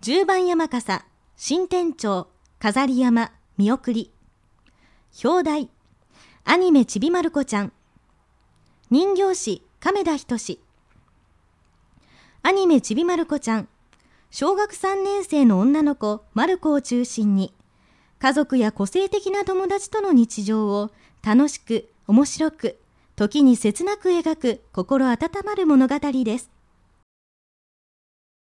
10番山笠、新店長、飾り山、見送り。表題、アニメちびまる子ちゃん。人形師、亀田仁アニメちびまる子ちゃん。小学3年生の女の子、まる子を中心に、家族や個性的な友達との日常を楽しく、面白く、時に切なく描く心温まる物語です。